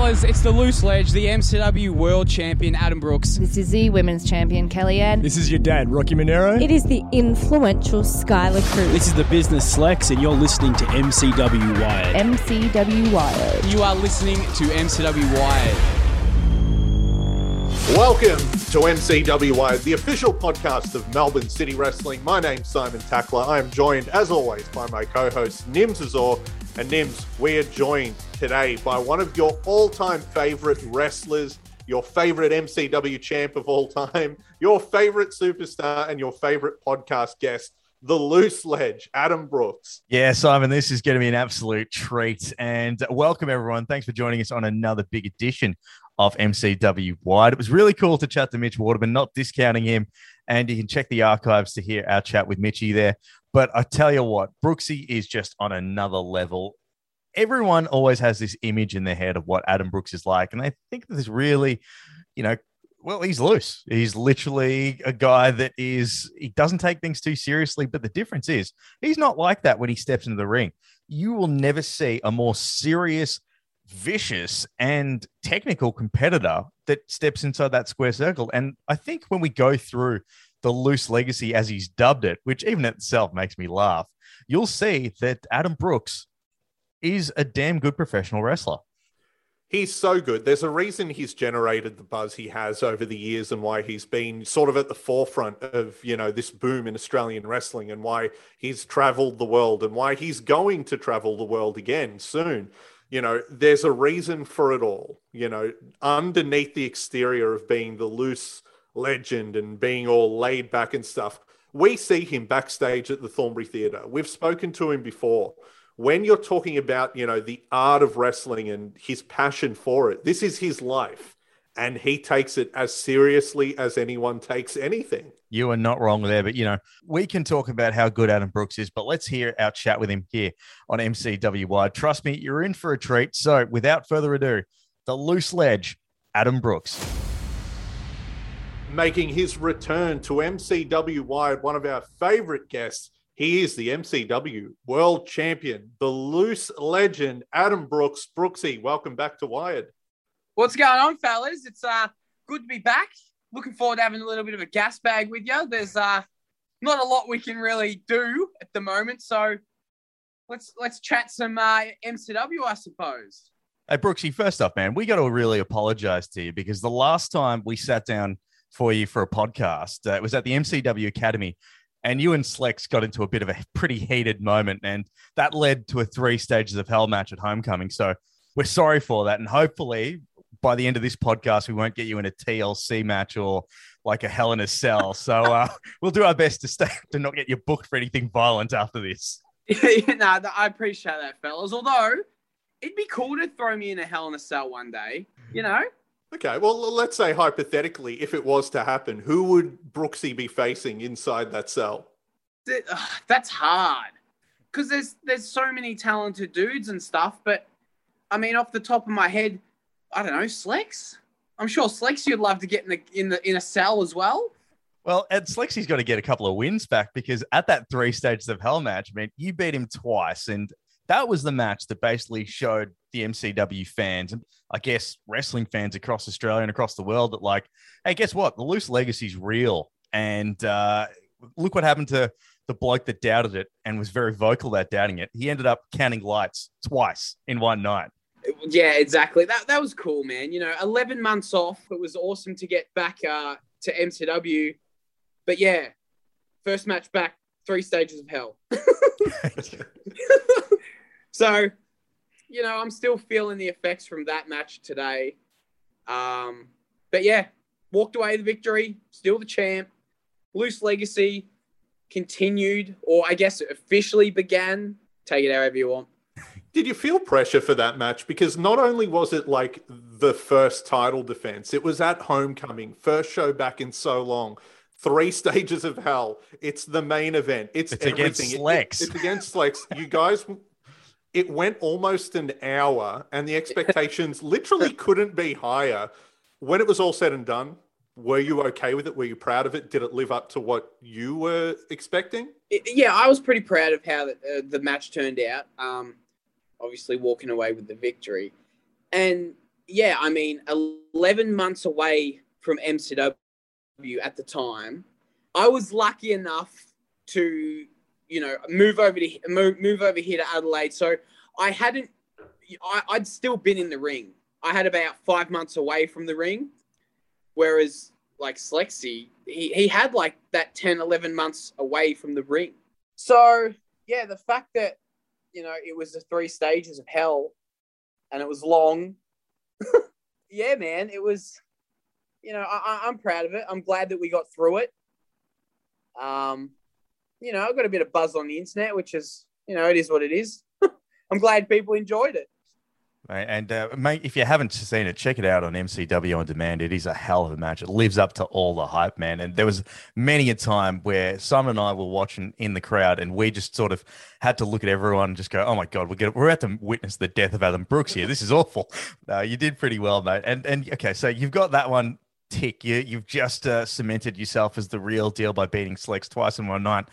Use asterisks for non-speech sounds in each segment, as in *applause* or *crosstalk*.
fellas, it's the loose ledge, the MCW world champion Adam Brooks. This is the women's champion, Kellyanne. This is your dad, Rocky Monero. It is the influential Skylar Cruz. This is the business Slex, and you're listening to MCW Wired. MCW Wired. You are listening to MCW Wired. Welcome to MCW Wired, the official podcast of Melbourne City Wrestling. My name's Simon Tackler. I am joined, as always, by my co-host Nims Azor. And Nims, we are joined today by one of your all-time favorite wrestlers, your favorite MCW champ of all time, your favorite superstar, and your favorite podcast guest, the loose ledge, Adam Brooks. Yeah, Simon, this is going to be an absolute treat. And welcome, everyone. Thanks for joining us on another big edition of MCW Wired. It was really cool to chat to Mitch Waterman, not discounting him. And you can check the archives to hear our chat with Mitchy there. But I tell you what, Brooksy is just on another level. Everyone always has this image in their head of what Adam Brooks is like. And they think that this really, you know, well, he's loose. He's literally a guy that is, he doesn't take things too seriously. But the difference is, he's not like that when he steps into the ring. You will never see a more serious, vicious, and technical competitor that steps inside that square circle. And I think when we go through the loose legacy, as he's dubbed it, which even itself makes me laugh, you'll see that Adam Brooks is a damn good professional wrestler. He's so good. There's a reason he's generated the buzz he has over the years and why he's been sort of at the forefront of, you know, this boom in Australian wrestling and why he's traveled the world and why he's going to travel the world again soon. You know, there's a reason for it all. You know, underneath the exterior of being the loose legend and being all laid back and stuff, we see him backstage at the Thornbury Theatre. We've spoken to him before. When you're talking about you know the art of wrestling and his passion for it this is his life and he takes it as seriously as anyone takes anything. You are not wrong there but you know we can talk about how good adam brooks is but let's hear our chat with him here on mcw wired trust me you're in for a treat. So without further ado the loose ledge adam brooks making his return to mcw wired one of our favorite guests he is the MCW world champion, the loose legend, Adam Brooks. Brooksy, welcome back to Wired. What's going on, fellas? It's uh good to be back. Looking forward to having a little bit of a gas bag with you. There's uh not a lot we can really do at the moment, so let's let's chat some uh, MCW, I suppose. Hey Brooksy, first off, man, we got to really apologize to you because the last time we sat down for you for a podcast, uh, it was at the MCW Academy and you and Slex got into a bit of a *laughs* pretty heated moment, and that led to a three stages of hell match at homecoming. So we're sorry for that, and hopefully by the end of this podcast, we won't get you in a TLC match or like a Hell in a Cell. So uh, *laughs* we'll do our best to stay *laughs* to not get you booked for anything violent after this. yeah, no, I appreciate that, fellas. Although it'd be cool to throw me in a Hell in a Cell one day, you know. Okay, well, let's say hypothetically, if it was to happen, who would Brooksy be facing inside that cell? That's hard because there's there's so many talented dudes and stuff. But I mean, off the top of my head, I don't know, Slex. I'm sure Slex you'd love to get in the in the in a cell as well. Well, and Slexy's got to get a couple of wins back because at that three stages of hell match, I mean, you beat him twice, and that was the match that basically showed the MCW fans and I guess wrestling fans across Australia and across the world that like, hey, guess what? The loose legacy is real. And uh, look what happened to the bloke that doubted it and was very vocal about doubting it. He ended up counting lights twice in one night. Yeah, exactly. That that was cool, man. You know, eleven months off. It was awesome to get back uh, to MCW. But yeah, first match back, three stages of hell. *laughs* *laughs* *laughs* so you know, I'm still feeling the effects from that match today. Um, but yeah, walked away the victory, still the champ. Loose legacy continued, or I guess officially began. Take it however you want. Did you feel pressure for that match? Because not only was it like the first title defense, it was at homecoming, first show back in so long three *laughs* stages of hell. It's the main event. It's, it's against Slex. It, it's against Slex. You guys it went almost an hour and the expectations literally *laughs* couldn't be higher. When it was all said and done, were you okay with it? Were you proud of it? Did it live up to what you were expecting? It, yeah, I was pretty proud of how the, uh, the match turned out. Um, obviously, walking away with the victory. And yeah, I mean, 11 months away from MCW at the time, I was lucky enough to, you know, move over to move, move over here to Adelaide. So I hadn't, I, I'd still been in the ring. I had about five months away from the ring, whereas like Slexy, he, he had like that 10, 11 months away from the ring. So yeah, the fact that, you know, it was the three stages of hell and it was long. *laughs* yeah, man, it was, you know, I, I'm proud of it. I'm glad that we got through it. Um, you know, I got a bit of buzz on the internet, which is, you know, it is what it is. *laughs* I'm glad people enjoyed it. And uh, mate, if you haven't seen it, check it out on MCW on demand. It is a hell of a match. It lives up to all the hype, man. And there was many a time where Simon and I were watching in the crowd, and we just sort of had to look at everyone and just go, "Oh my god, we're we're about to witness the death of Adam Brooks here. This is awful." No, *laughs* you did pretty well, mate. And and okay, so you've got that one tick. You you've just uh, cemented yourself as the real deal by beating Slex twice in one night.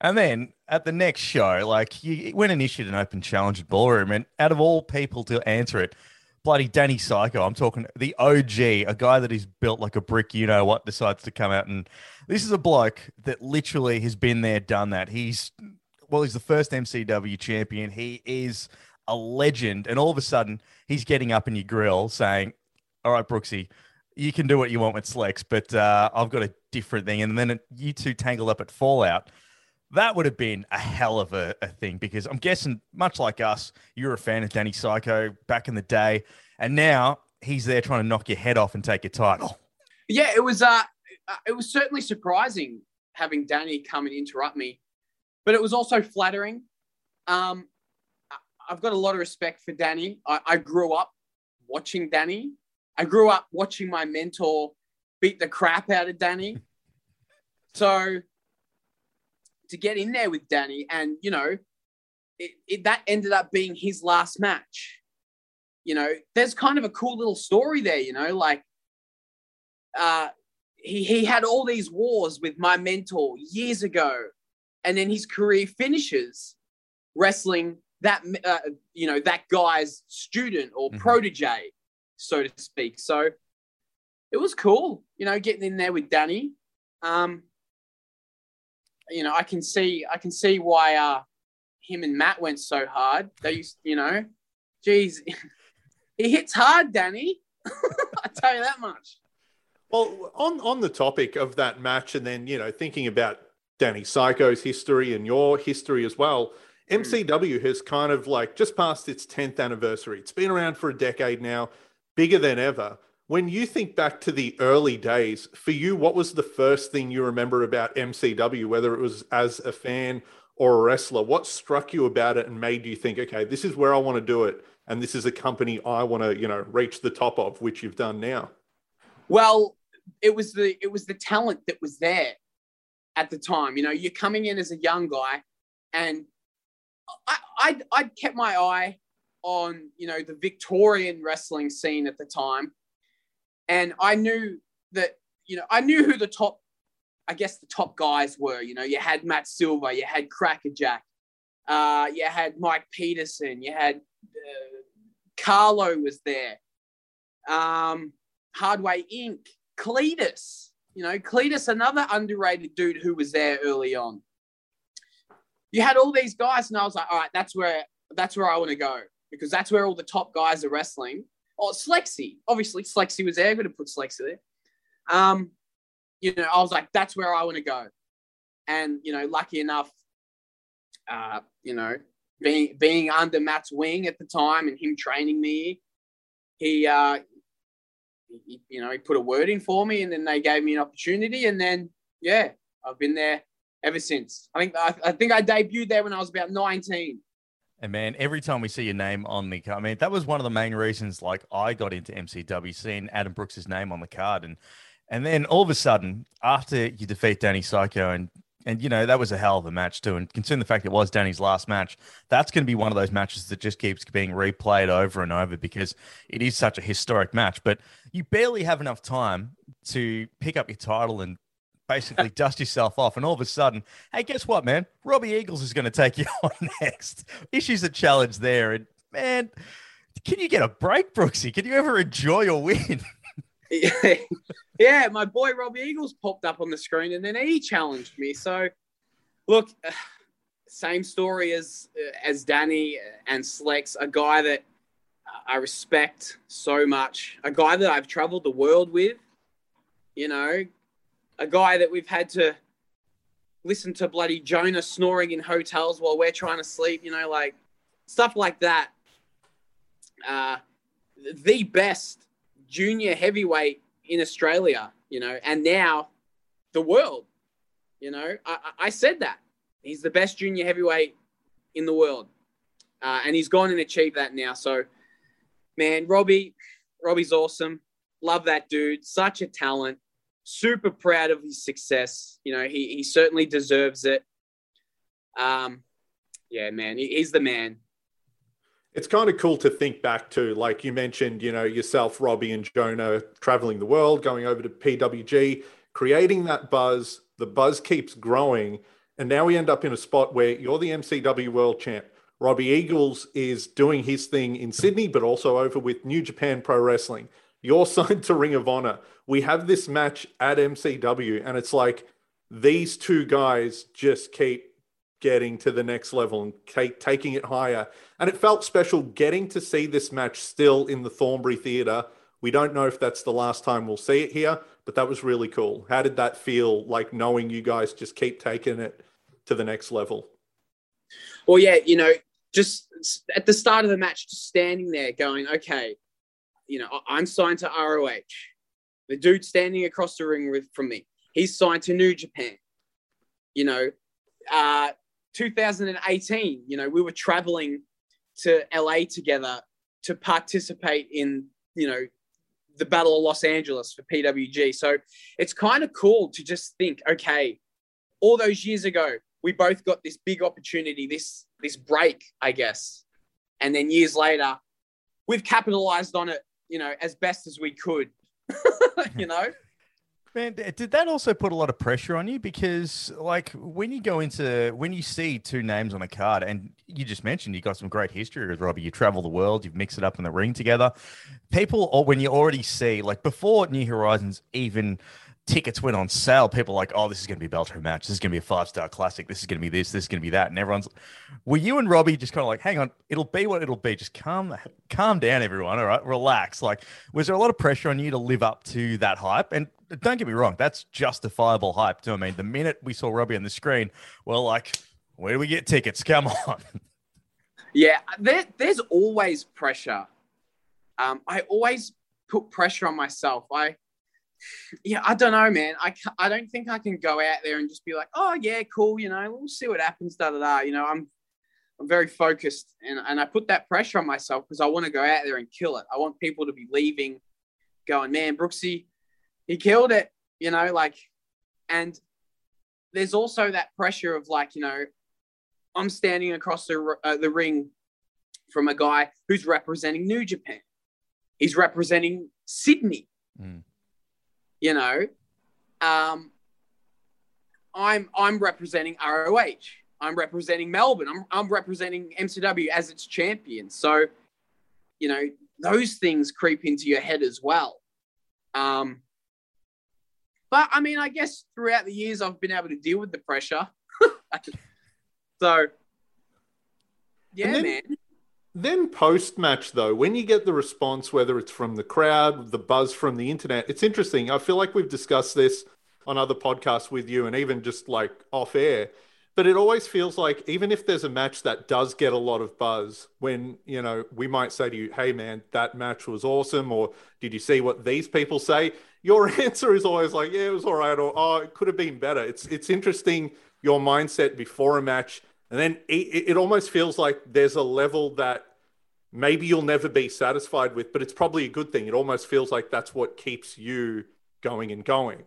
And then at the next show, like you went and issued an open challenge at Ballroom, and out of all people to answer it, bloody Danny Psycho, I'm talking the OG, a guy that is built like a brick, you know what, decides to come out. And this is a bloke that literally has been there, done that. He's, well, he's the first MCW champion. He is a legend. And all of a sudden, he's getting up in your grill saying, All right, Brooksy, you can do what you want with Slex, but uh, I've got a different thing. And then you two tangled up at Fallout that would have been a hell of a, a, thing because I'm guessing, much like us, you're a fan of Danny Psycho back in the day, and now he's there trying to knock your head off and take your title. Yeah, it was. Uh, it was certainly surprising having Danny come and interrupt me, but it was also flattering. Um, I've got a lot of respect for Danny. I, I grew up watching Danny. I grew up watching my mentor beat the crap out of Danny. *laughs* So to get in there with Danny, and you know, it, it, that ended up being his last match. You know, there's kind of a cool little story there. You know, like uh, he he had all these wars with my mentor years ago, and then his career finishes wrestling that uh, you know that guy's student or mm-hmm. protege, so to speak. So it was cool, you know, getting in there with Danny. Um, you know, I can see I can see why uh him and Matt went so hard. They used, you know, geez, *laughs* he hits hard, Danny. *laughs* I tell you that much. Well, on on the topic of that match, and then you know, thinking about Danny Psycho's history and your history as well, MCW has kind of like just passed its 10th anniversary. It's been around for a decade now, bigger than ever. When you think back to the early days, for you, what was the first thing you remember about MCW, whether it was as a fan or a wrestler? What struck you about it and made you think, okay, this is where I want to do it, and this is a company I want to, you know, reach the top of, which you've done now? Well, it was the it was the talent that was there at the time. You know, you're coming in as a young guy, and I I I kept my eye on you know the Victorian wrestling scene at the time and I knew that you know I knew who the top, I guess the top guys were. You know, you had Matt Silver, you had Crackerjack, uh, you had Mike Peterson, you had uh, Carlo was there, um, Hardway Inc., Cletus. You know, Cletus, another underrated dude who was there early on. You had all these guys, and I was like, all right, that's where that's where I want to go because that's where all the top guys are wrestling. Oh, Slexy. Obviously, Slexy was there. I'm going to put Slexy there. Um, you know, I was like, that's where I want to go. And, you know, lucky enough, uh, you know, being being under Matt's wing at the time and him training me, he, uh, he, you know, he put a word in for me and then they gave me an opportunity. And then, yeah, I've been there ever since. I think I, I think I debuted there when I was about 19. And man, every time we see your name on the card, I mean, that was one of the main reasons like I got into MCW, seeing Adam Brooks's name on the card. And and then all of a sudden, after you defeat Danny Psycho and and you know, that was a hell of a match too. And considering the fact it was Danny's last match, that's going to be one of those matches that just keeps being replayed over and over because it is such a historic match. But you barely have enough time to pick up your title and basically dust yourself off, and all of a sudden, hey, guess what, man? Robbie Eagles is going to take *laughs* you on next. Issues a challenge there, and man, can you get a break, Brooksy? Can you ever enjoy your win? *laughs* *laughs* yeah, my boy Robbie Eagles popped up on the screen and then he challenged me. So, look, *sighs* same story as uh, as Danny and Slex, a guy that I respect so much, a guy that I've traveled the world with, you know, a guy that we've had to listen to bloody Jonah snoring in hotels while we're trying to sleep, you know, like stuff like that. Uh, the best junior heavyweight in Australia, you know, and now the world. You know, I, I said that he's the best junior heavyweight in the world, uh, and he's gone and achieved that now. So, man, Robbie, Robbie's awesome. Love that dude. Such a talent. Super proud of his success. You know, he he certainly deserves it. Um, yeah, man, he, he's the man. It's kind of cool to think back to, like you mentioned, you know, yourself, Robbie, and Jonah traveling the world, going over to PWG, creating that buzz. The buzz keeps growing. And now we end up in a spot where you're the MCW world champ. Robbie Eagles is doing his thing in Sydney, but also over with New Japan Pro Wrestling. You're *laughs* signed to Ring of Honor. We have this match at MCW, and it's like these two guys just keep getting to the next level and take, taking it higher. And it felt special getting to see this match still in the Thornbury Theatre. We don't know if that's the last time we'll see it here, but that was really cool. How did that feel like knowing you guys just keep taking it to the next level? Well, yeah, you know, just at the start of the match, just standing there going, okay, you know, I'm signed to ROH. The dude standing across the ring with, from me, he's signed to New Japan. You know, uh, 2018, you know, we were traveling to LA together to participate in, you know, the Battle of Los Angeles for PWG. So it's kind of cool to just think, okay, all those years ago, we both got this big opportunity, this this break, I guess. And then years later, we've capitalized on it, you know, as best as we could. *laughs* you know? Man, did that also put a lot of pressure on you? Because, like, when you go into when you see two names on a card, and you just mentioned you got some great history with Robbie, you travel the world, you've mixed it up in the ring together. People, or when you already see, like, before New Horizons even tickets went on sale, people were like, oh, this is going to be a Bellator match. This is going to be a five star classic. This is going to be this. This is going to be that. And everyone's, were you and Robbie just kind of like, hang on, it'll be what it'll be. Just calm, calm down, everyone. All right, relax. Like, was there a lot of pressure on you to live up to that hype? And don't get me wrong, that's justifiable hype too. I mean, the minute we saw Robbie on the screen, well, like, where do we get tickets? Come on. Yeah, there, there's always pressure. Um, I always put pressure on myself. I yeah, I don't know, man. I I don't think I can go out there and just be like, oh yeah, cool. You know, we'll see what happens. Da da da. You know, I'm I'm very focused, and and I put that pressure on myself because I want to go out there and kill it. I want people to be leaving, going, man, Brooksy, he killed it. You know, like, and there's also that pressure of like, you know, I'm standing across the uh, the ring from a guy who's representing New Japan. He's representing Sydney. Mm you know, um, I'm I'm representing ROH. I'm representing Melbourne. I'm I'm representing MCW as its champion. So, you know, those things creep into your head as well. Um, but I mean, I guess throughout the years, I've been able to deal with the pressure. *laughs* so, yeah, then, man. Then post match though, when you get the response, whether it's from the crowd, the buzz from the internet, it's interesting. I feel like we've discussed this on other podcasts with you and even just like off air. But it always feels like even if there's a match that does get a lot of buzz, when you know we might say to you, "Hey man, that match was awesome," or "Did you see what these people say?" Your *laughs* answer is always like, "Yeah, it was all right," or "Oh, it could have been better." It's it's interesting your mindset before a match and then it, it almost feels like there's a level that maybe you'll never be satisfied with, but it's probably a good thing. It almost feels like that's what keeps you going and going.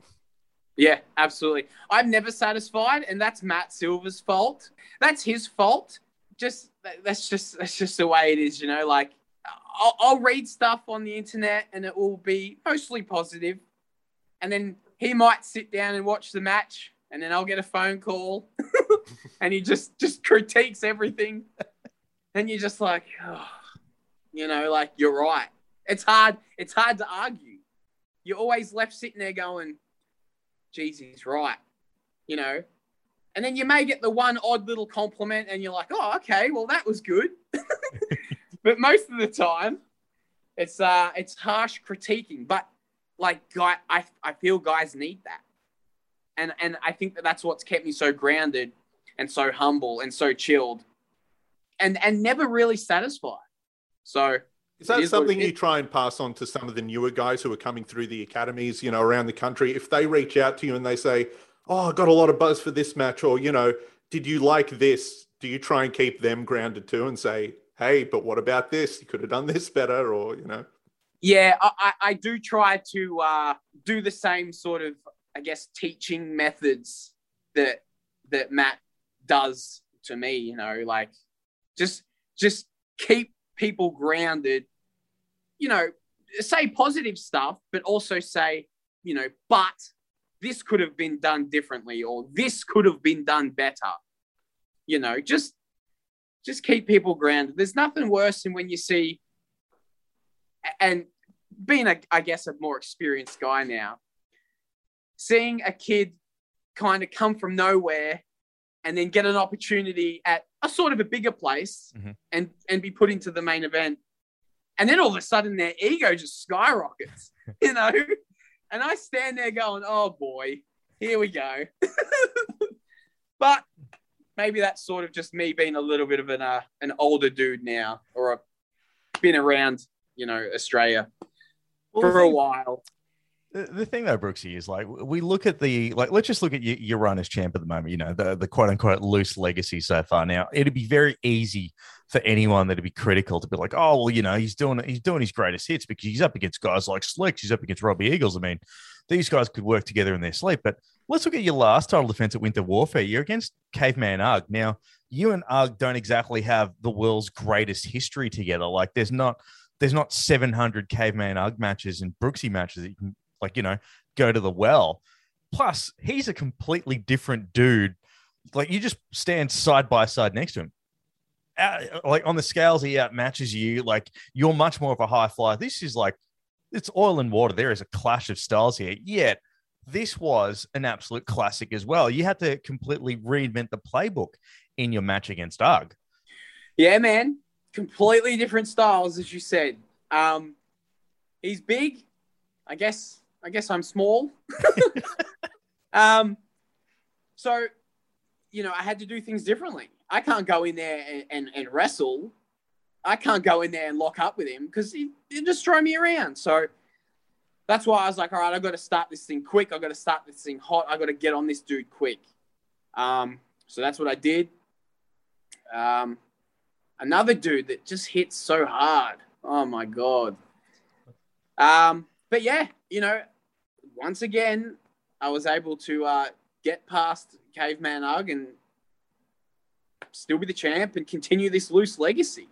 Yeah, absolutely. I'm never satisfied, and that's Matt Silver's fault. That's his fault. Just that's just that's just the way it is, you know. Like I'll, I'll read stuff on the internet, and it will be mostly positive, and then he might sit down and watch the match, and then I'll get a phone call, *laughs* and he just just critiques everything, and you're just like, oh, You know, like you're right. It's hard. It's hard to argue. You're always left sitting there going, "Geez, he's right." You know, and then you may get the one odd little compliment, and you're like, "Oh, okay, well that was good." *laughs* but most of the time, it's uh, it's harsh critiquing. But like, guy, I I feel guys need that, and and I think that that's what's kept me so grounded and so humble and so chilled, and and never really satisfied. So Is that is something you try and pass on to some of the newer guys who are coming through the academies, you know, around the country? If they reach out to you and they say, "Oh, I got a lot of buzz for this match," or you know, "Did you like this?" Do you try and keep them grounded too and say, "Hey, but what about this? You could have done this better," or you know? Yeah, I, I, I do try to uh, do the same sort of, I guess, teaching methods that that Matt does to me. You know, like just just keep people grounded. You know, say positive stuff, but also say, you know, but this could have been done differently, or this could have been done better. You know, just just keep people grounded. There's nothing worse than when you see and being a, I guess, a more experienced guy now, seeing a kid kind of come from nowhere and then get an opportunity at a sort of a bigger place Mhm. and and be put into the main event, and then all of a sudden their ego just skyrockets, *laughs* you know, and I stand there going, "Oh boy, here we go," *laughs* but maybe that's sort of just me being a little bit of an uh, an older dude now, or a, been around, you know, Australia Well, the for a while. The, thing though, Brooksy, is like we look at the like. Let's just look at your, your run as champ at the moment. You know the the quote unquote loose legacy so far. Now it'd be very easy for anyone that'd be critical to be like, oh well, you know he's doing he's doing his greatest hits because he's up against guys like Slex. He's up against Robbie Eagles. I mean, these guys could work together in their sleep. But let's look at your last title defense at Winter Warfare. You're against Caveman Ugg. Now you and Ugg don't exactly have the world's greatest history together. Like there's not there's not 700 Caveman Ugg matches and Brooksy matches that you can like you know go to the well. Plus, he's a completely different dude. Like you just stand side by side next to him. Like on the scales, he outmatches you. Like you're much more of a high flyer. This is like it's oil and water. There is a clash of styles here. Yet this was an absolute classic as well. You had to completely reinvent the playbook in your match against Ugg. Yeah, man. Completely different styles, as you said. Um, he's big. I guess. I guess I'm small. *laughs* um, so, you know, I had to do things differently. I can't go in there and, and, and wrestle. I can't go in there and lock up with him because he, he'd just throw me around. So that's why I was like, all right, I've got to start this thing quick. I've got to start this thing hot. I've got to get on this dude quick. Um, so that's what I did. Um, another dude that just hits so hard. Oh my god. Um, but yeah, you know, once again, I was able to uh, get past Caveman Ugg and still be the champ and continue this loose legacy.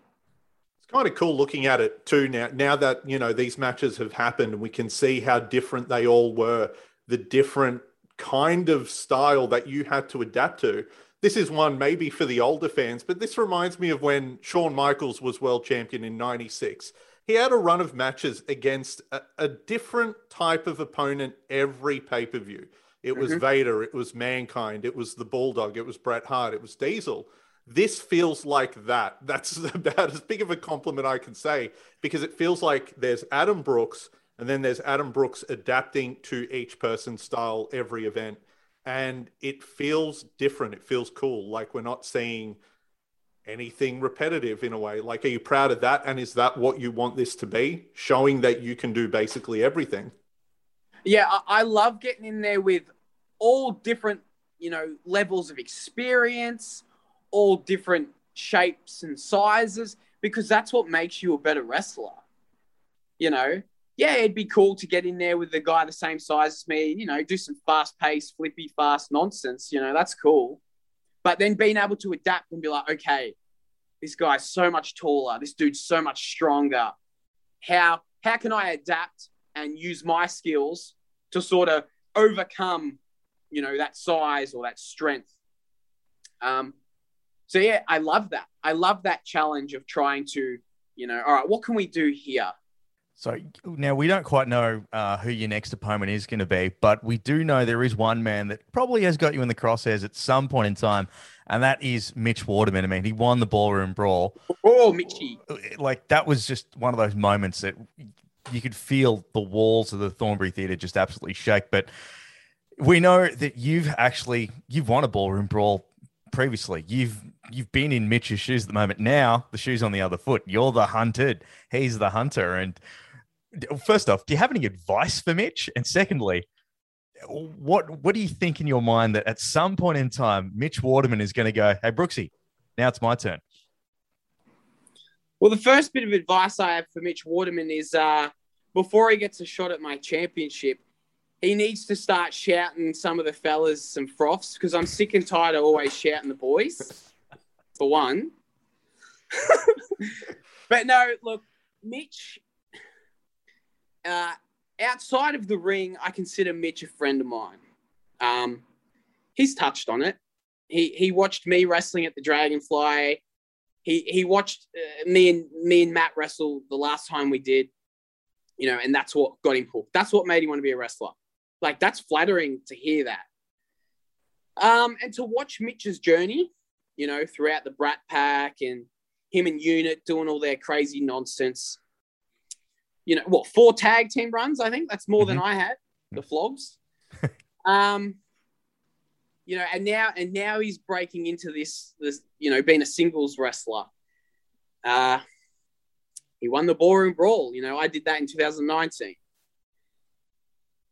It's kind of cool looking at it too now. Now that you know these matches have happened, and we can see how different they all were, the different kind of style that you had to adapt to. This is one maybe for the older fans, but this reminds me of when Shawn Michaels was world champion in '96. He had a run of matches against a, a different type of opponent every pay per view. It was Mhm. Vader, it was Mankind, it was the Bulldog, it was Bret Hart, it was Diesel this feels like that. *laughs* That's about as big of a compliment I can say because it feels like there's Adam Brooks and then there's Adam Brooks adapting to each person's style every event. And it feels different. It feels cool. Like we're not seeing anything repetitive in a way. Like, are you proud of that? And is that what you want this to be? Showing that you can do basically everything. Yeah, I, I love getting in there with all different, you know, levels of experience, all different shapes and sizes, because that's what makes you a better wrestler. You know, yeah, it'd be cool to get in there with the guy the same size as me, you know, do some fast paced, flippy, fast nonsense. You know, that's cool. But then being able to adapt and be like, okay, this guy's so much taller, this dude's so much stronger. How how can I adapt and use my skills to sort of overcome, you know, that size or that strength? Um, so yeah, I love that. I love that challenge of trying to You know, all right, what can we do here? So now we don't quite know uh, who your next opponent is going to be, but we do know there is one man that probably has got you in the crosshairs at some point in time, and that is Mitch Waterman. I mean, he won the ballroom brawl. Oh, Mitchy. Like that was just one of those moments that you could feel the walls of the Thornbury Theatre just absolutely shake. But we know that you've actually you've won a ballroom brawl previously. You've you've been in Mitch's shoes at the moment. Now the shoes on the other foot. You're the hunted. He's the hunter. And first off, do you have any advice for Mitch? And secondly, what what do you think in your mind that at some point in time, Mitch Waterman is going to go, "Hey Brooksy, now it's my turn." Well, the first bit of advice I have for Mitch Waterman is uh, before he gets a shot at my championship, he needs to start shouting some of the fellas some froths because I'm sick and tired of always shouting the boys, for one. *laughs* but no, look, Mitch, uh, outside of the ring, I consider Mitch a friend of mine. Um, he's touched on it. He he watched me wrestling at the Dragonfly. He he watched uh, me and me and Matt wrestle the last time we did. You know, and that's what got him hooked. That's what made him want to be a wrestler. Like that's flattering to hear that. Um, and to watch Mitch's journey, you know, throughout the Brat Pack and him and Unit doing all their crazy nonsense. You know, what four tag team runs? I think that's more mm-hmm. than I had. The flogs. *laughs* um, you know, and now and now he's breaking into this this you know being a singles wrestler. Uh, he won the ballroom brawl. You know, I did that in 2019.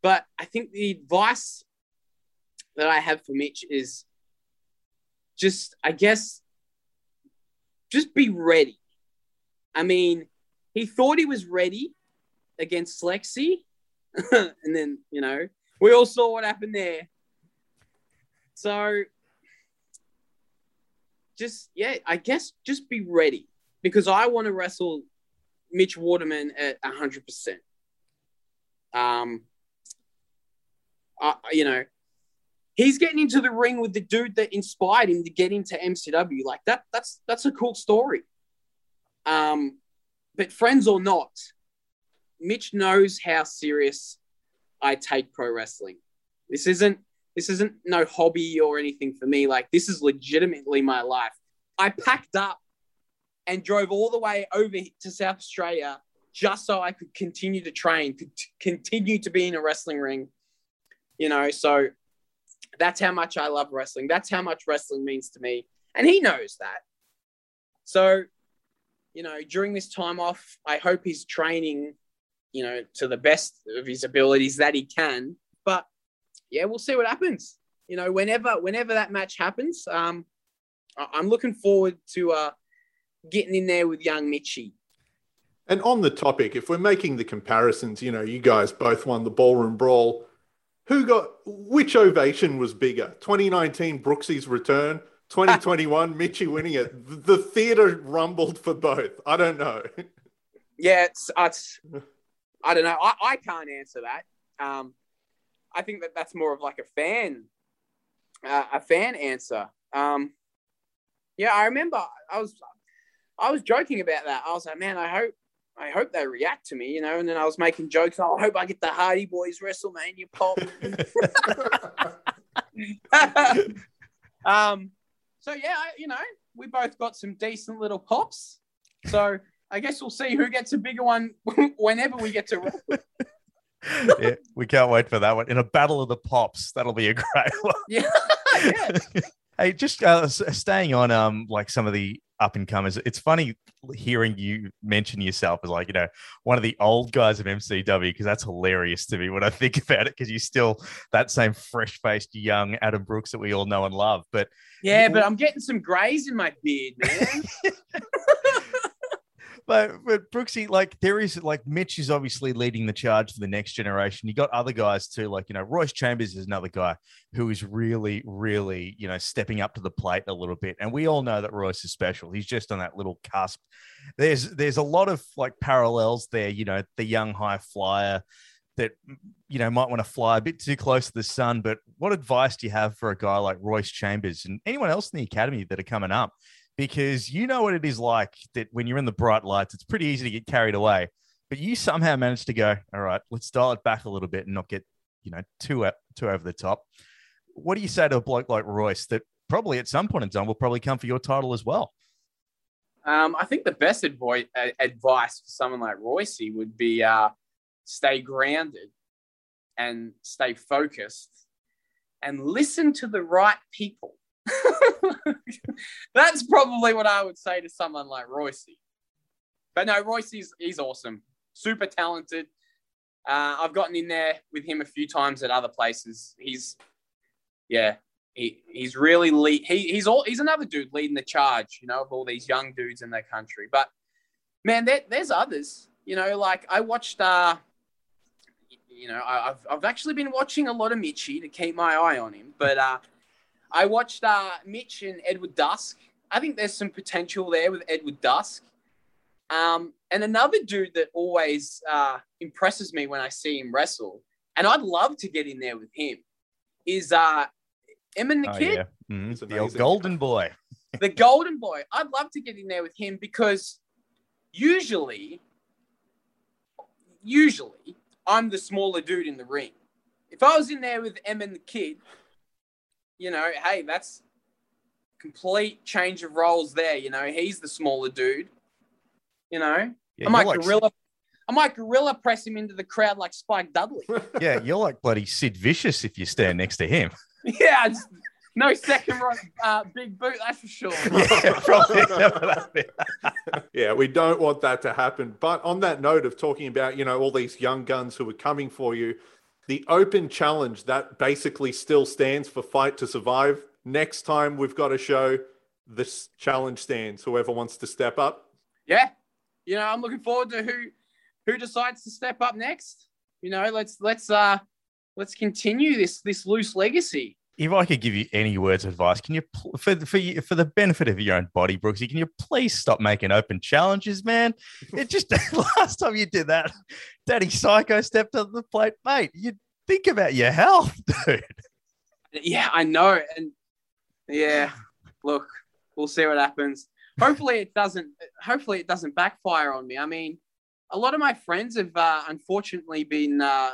But I think the advice that I have for Mitch is just, I guess, just be ready. I mean, he thought he was ready against Slexy. *laughs* and then, you know, we all saw what happened there. So, just, yeah, I guess just be ready because I want to wrestle Mitch Waterman at 100%. Um, you know, he's getting into the ring with the dude that inspired him to get into MCW. Like that, that's that's a cool story. Um, but friends or not, Mitch knows how serious I take pro wrestling. This isn't this isn't no hobby or anything for me. Like this is legitimately my life. I packed up and drove all the way over to South Australia just so I could continue to train, could t- continue to be in a wrestling ring you know, so that's how much I love wrestling. That's how much wrestling means to me. And he knows that. So, you know, during this time off, I hope he's training, you know, to the best of his abilities that he can. But yeah, we'll see what happens. You know, whenever whenever that match happens, um, I'm looking forward to uh, getting in there with young Mitchy. And on the topic, if we're making the comparisons, you know, you guys both won the ballroom brawl who got which ovation was bigger? 2019 Brooksy's return, *laughs* 2021 Mitchy winning it. The theater rumbled for both. I don't know. Yeah, it's, it's I don't know. I, I can't answer that. Um, I think that that's more of like a fan, uh, a fan answer. Um, yeah, I remember I was I was joking about that. I was like, man, I hope I hope they react to me, you know. And then I was making jokes. Oh, I hope I get the Hardy Boys WrestleMania pop. *laughs* *laughs* um, so yeah, you know, we both got some decent little pops. So I guess we'll see who gets a bigger one *laughs* whenever we get to. *laughs* yeah, we can't wait for that one in a battle of the pops. That'll be a great *laughs* one. Yeah, yeah. Hey, just uh, staying on um like some of the up and comers. It's funny hearing you mention yourself as like you know one of the old guys of MCW because that's hilarious to me when I think about it because you're still that same fresh faced young Adam Brooks that we all know and love. But yeah, but I'm getting some grays in my beard, man. But but Brooksy, like there is like Mitch is obviously leading the charge for the next generation. You got other guys too, like you know Royce Chambers is another guy who is really really you know stepping up to the plate a little bit, and we all know that Royce is special. He's just on that little cusp. There's there's a lot of like parallels there. You know the young high flyer that you know might want to fly a bit too close to the sun. But what advice do you have for a guy like Royce Chambers and anyone else in the academy that are coming up? Because you know what it is like that when you're in the bright lights, it's pretty easy to get carried away. But you somehow managed to go, all right, let's dial it back a little bit and not get, you know, too too over the top. What do you say to a bloke like Royce that probably at some point in time will probably come for your title as well? Um, I think the best advice, for someone like Royce would be uh, stay grounded and stay focused and listen to the right people. *laughs* That's probably what I would say to someone like Royce. But no, Royce is he's awesome, super talented. Uh, I've gotten in there with him a few times at other places. He's, yeah, he, he's really lead. He, he's all he's another dude leading the charge, you know, of all these young dudes in their country. But man, there, there's others. You know, like I watched. uh You know, I, I've I've actually been watching a lot of Mitchy to keep my eye on him. But uh I watched uh Mitch and Edward Dusk. I think there's some potential there with Edward Dusk. Um, and another dude that always uh, impresses me when I see him wrestle, and I'd love to get in there with him, is uh, Emin the Oh, Kid, yeah. Mhm. The old golden boy. *laughs* the Golden Boy. I'd love to get in there with him because usually, usually I'm the smaller dude in the ring. If I was in there with Emin the Kid, you know, hey, that's complete change of roles there. You know, he's the smaller dude. You know, Yeah, I might like- gorilla, I might gorilla press him into the crowd like Spike Dudley. *laughs* *laughs* yeah, you're like bloody Sid Vicious if you stand next to him. *laughs* yeah, just, no second row, uh, big boot, that's for sure. yeah, probably. yeah, we don't want that to happen. But on that note of talking about, you know, all these young guns who are coming for you, the open challenge that basically still stands for fight to survive. Next time we've got a show, this challenge stands. Whoever wants to step up. yeah, you know, I'm looking forward to who who decides to step up next. You know, let's let's uh let's continue this this loose legacy. If I could give you any words of advice, can you, for for you, for the benefit of your own body, Brooksy, can you please stop making open challenges, man? *laughs* It just *laughs* last time you did that, Danny Psycho stepped up the plate, mate. You think about your health, *laughs* dude. Yeah, I know, and yeah, look, we'll see what happens. Hopefully, it doesn't. Hopefully, it doesn't backfire on me. I mean, a lot of my friends have uh, unfortunately been, uh,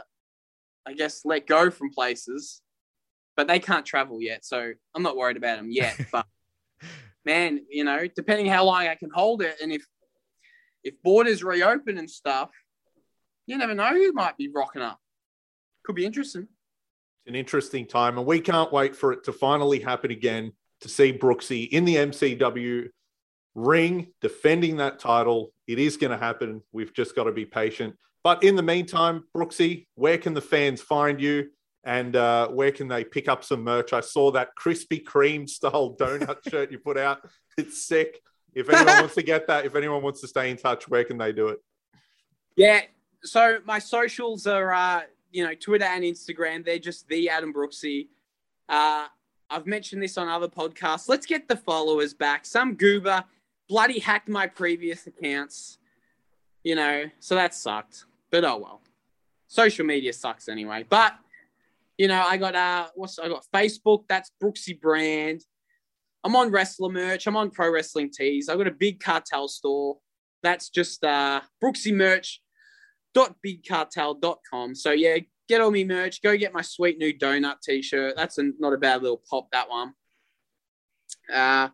I guess, let go from places, but they can't travel yet, so I'm not worried about them yet. *laughs* But man, you know, depending how long I can hold it, and if if borders reopen and stuff, you never know who might be rocking up. Could be interesting. It's an interesting time, and we can't wait for it to finally happen again to see Brooksy in the MCW ring defending that title. It is going to happen. We've just got to be patient. But in the meantime, Brooksy, where can the fans find you? And uh, where can they pick up some merch? I saw that Krispy Kreme style *laughs* donut shirt you put out. It's sick. If anyone wants to get that, if anyone wants to stay in touch, where can they do it? Yeah. So my socials are, uh, you know, Twitter and Instagram. They're just the Adam Brooksy. Uh, I've mentioned this on other podcasts. Let's get the followers back. Some goober bloody hacked my previous accounts, you know, so that sucked. But oh well. Social media sucks anyway. But you know, I got uh, what's I got Facebook. That's Brooksy brand. I'm on wrestler merch. I'm on pro wrestling tees. I've got a big cartel store. That's just uh, Brooksy merch dot bigcartel.com. So yeah, get all me merch. Go get my sweet new donut t-shirt. That's a, not a bad little pop. That one. Uh,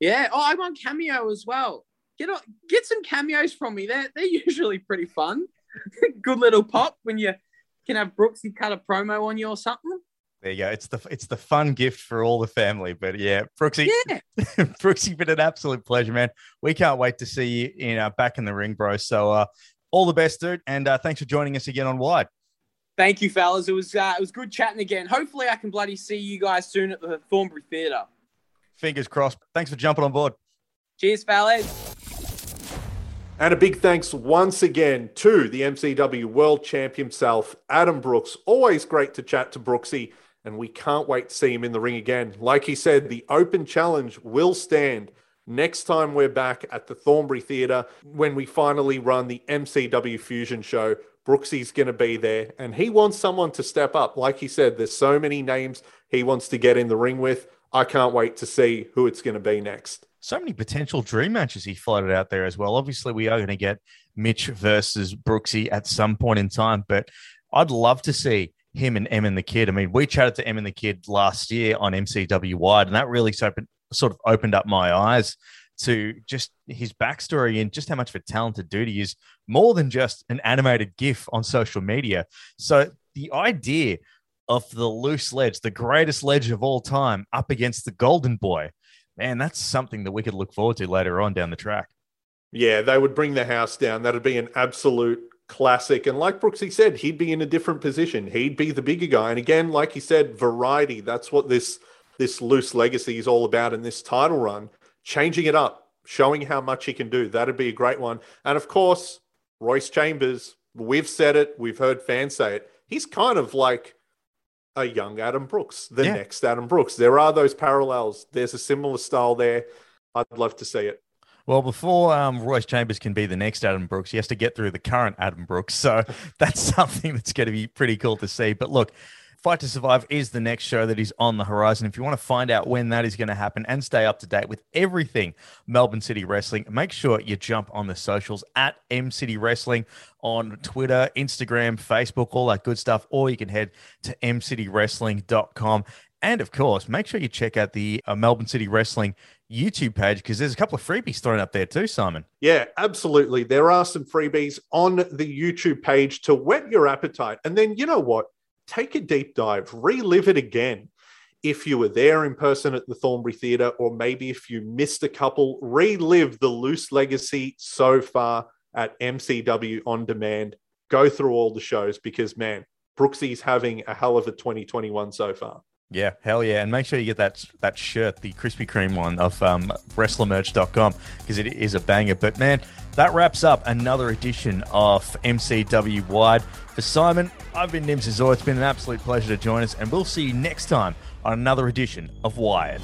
yeah. Oh, I'm on Cameo as well. Get on, get some cameos from me. They're they're usually pretty fun. *laughs* Good little pop when you can have Brooksy cut a promo on you or something. There you go. It's the it's the fun gift for all the family. But yeah, Brooksy, Yeah. *laughs* Brooksy, been an absolute pleasure, man. We can't wait to see you in uh, back in the ring, bro. So uh, all the best, dude, and uh, thanks for joining us again on Wired. Thank you, fellas. It was uh, it was good chatting again. Hopefully, I can bloody see you guys soon at the Thornbury Theatre. Fingers crossed. Thanks for jumping on board. Cheers, fellas. And a big thanks once again to the MCW World Champ himself, Adam Brooks. Always great to chat to Brooksy, and we can't wait to see him in the ring again. Like he said, the open challenge will stand next time we're back at the Thornbury Theatre when we finally run the MCW Fusion show. Brooksy's going to be there, and he wants someone to step up. Like he said, there's so many names he wants to get in the ring with. I can't wait to see who it's going to be next. So many potential dream matches he floated out there as well. Obviously, we are going to get Mitch versus Brooksy at some point in time, but I'd love to see him and Emin the Kid. I mean, we chatted to Emin the Kid last year on MCW Wired, and that really sort of opened up my eyes to just his backstory and just how much of a talented dude he is, more than just an animated GIF on social media. So the idea of the loose ledge, the greatest ledge of all time, up against the Golden Boy, man, that's something that we could look forward to later on down the track. Yeah, they would bring the house down. That'd be an absolute classic. And like Brooksy said, he'd be in a different position. He'd be the bigger guy. And again, like he said, variety. That's what this this loose legacy is all about in this title run. Changing it up, showing how much he can do. That'd be a great one. And of course, Royce Chambers. We've said it. We've heard fans say it. He's kind of like a young Adam Brooks, the yeah. next Adam Brooks. There are those parallels. There's a similar style there. I'd love to see it. Well, before um, Royce Chambers can be the next Adam Brooks, he has to get through the current Adam Brooks. So *laughs* that's something that's going to be pretty cool to see. But look, Fight to Survive is the next show that is on the horizon. If you want to find out when that is going to happen and stay up to date with everything Melbourne City Wrestling, make sure you jump on the socials at M City Wrestling on Twitter, Instagram, Facebook, all that good stuff. Or you can head to mcitywrestling.com. And of course, make sure you check out the uh, Melbourne City Wrestling YouTube page because there's a couple of freebies thrown up there too, Simon. Yeah, absolutely. There are some freebies on the YouTube page to whet your appetite. And then, you know what? Take a deep dive, relive it again. If you were there in person at the Thornbury Theatre, or maybe if you missed a couple, relive the loose legacy so far at MCW On Demand. Go through all the shows because, man, Brooksy's having a hell of a 2021 so far. Yeah, hell yeah. And make sure you get that that shirt, the Krispy Kreme one of um, WrestlerMerch.com, because it is a banger. But man, that wraps up another edition of MCW Wired. For Simon, I've been Nims Azor. It's been an absolute pleasure to join us, and we'll see you next time on another edition of Wired.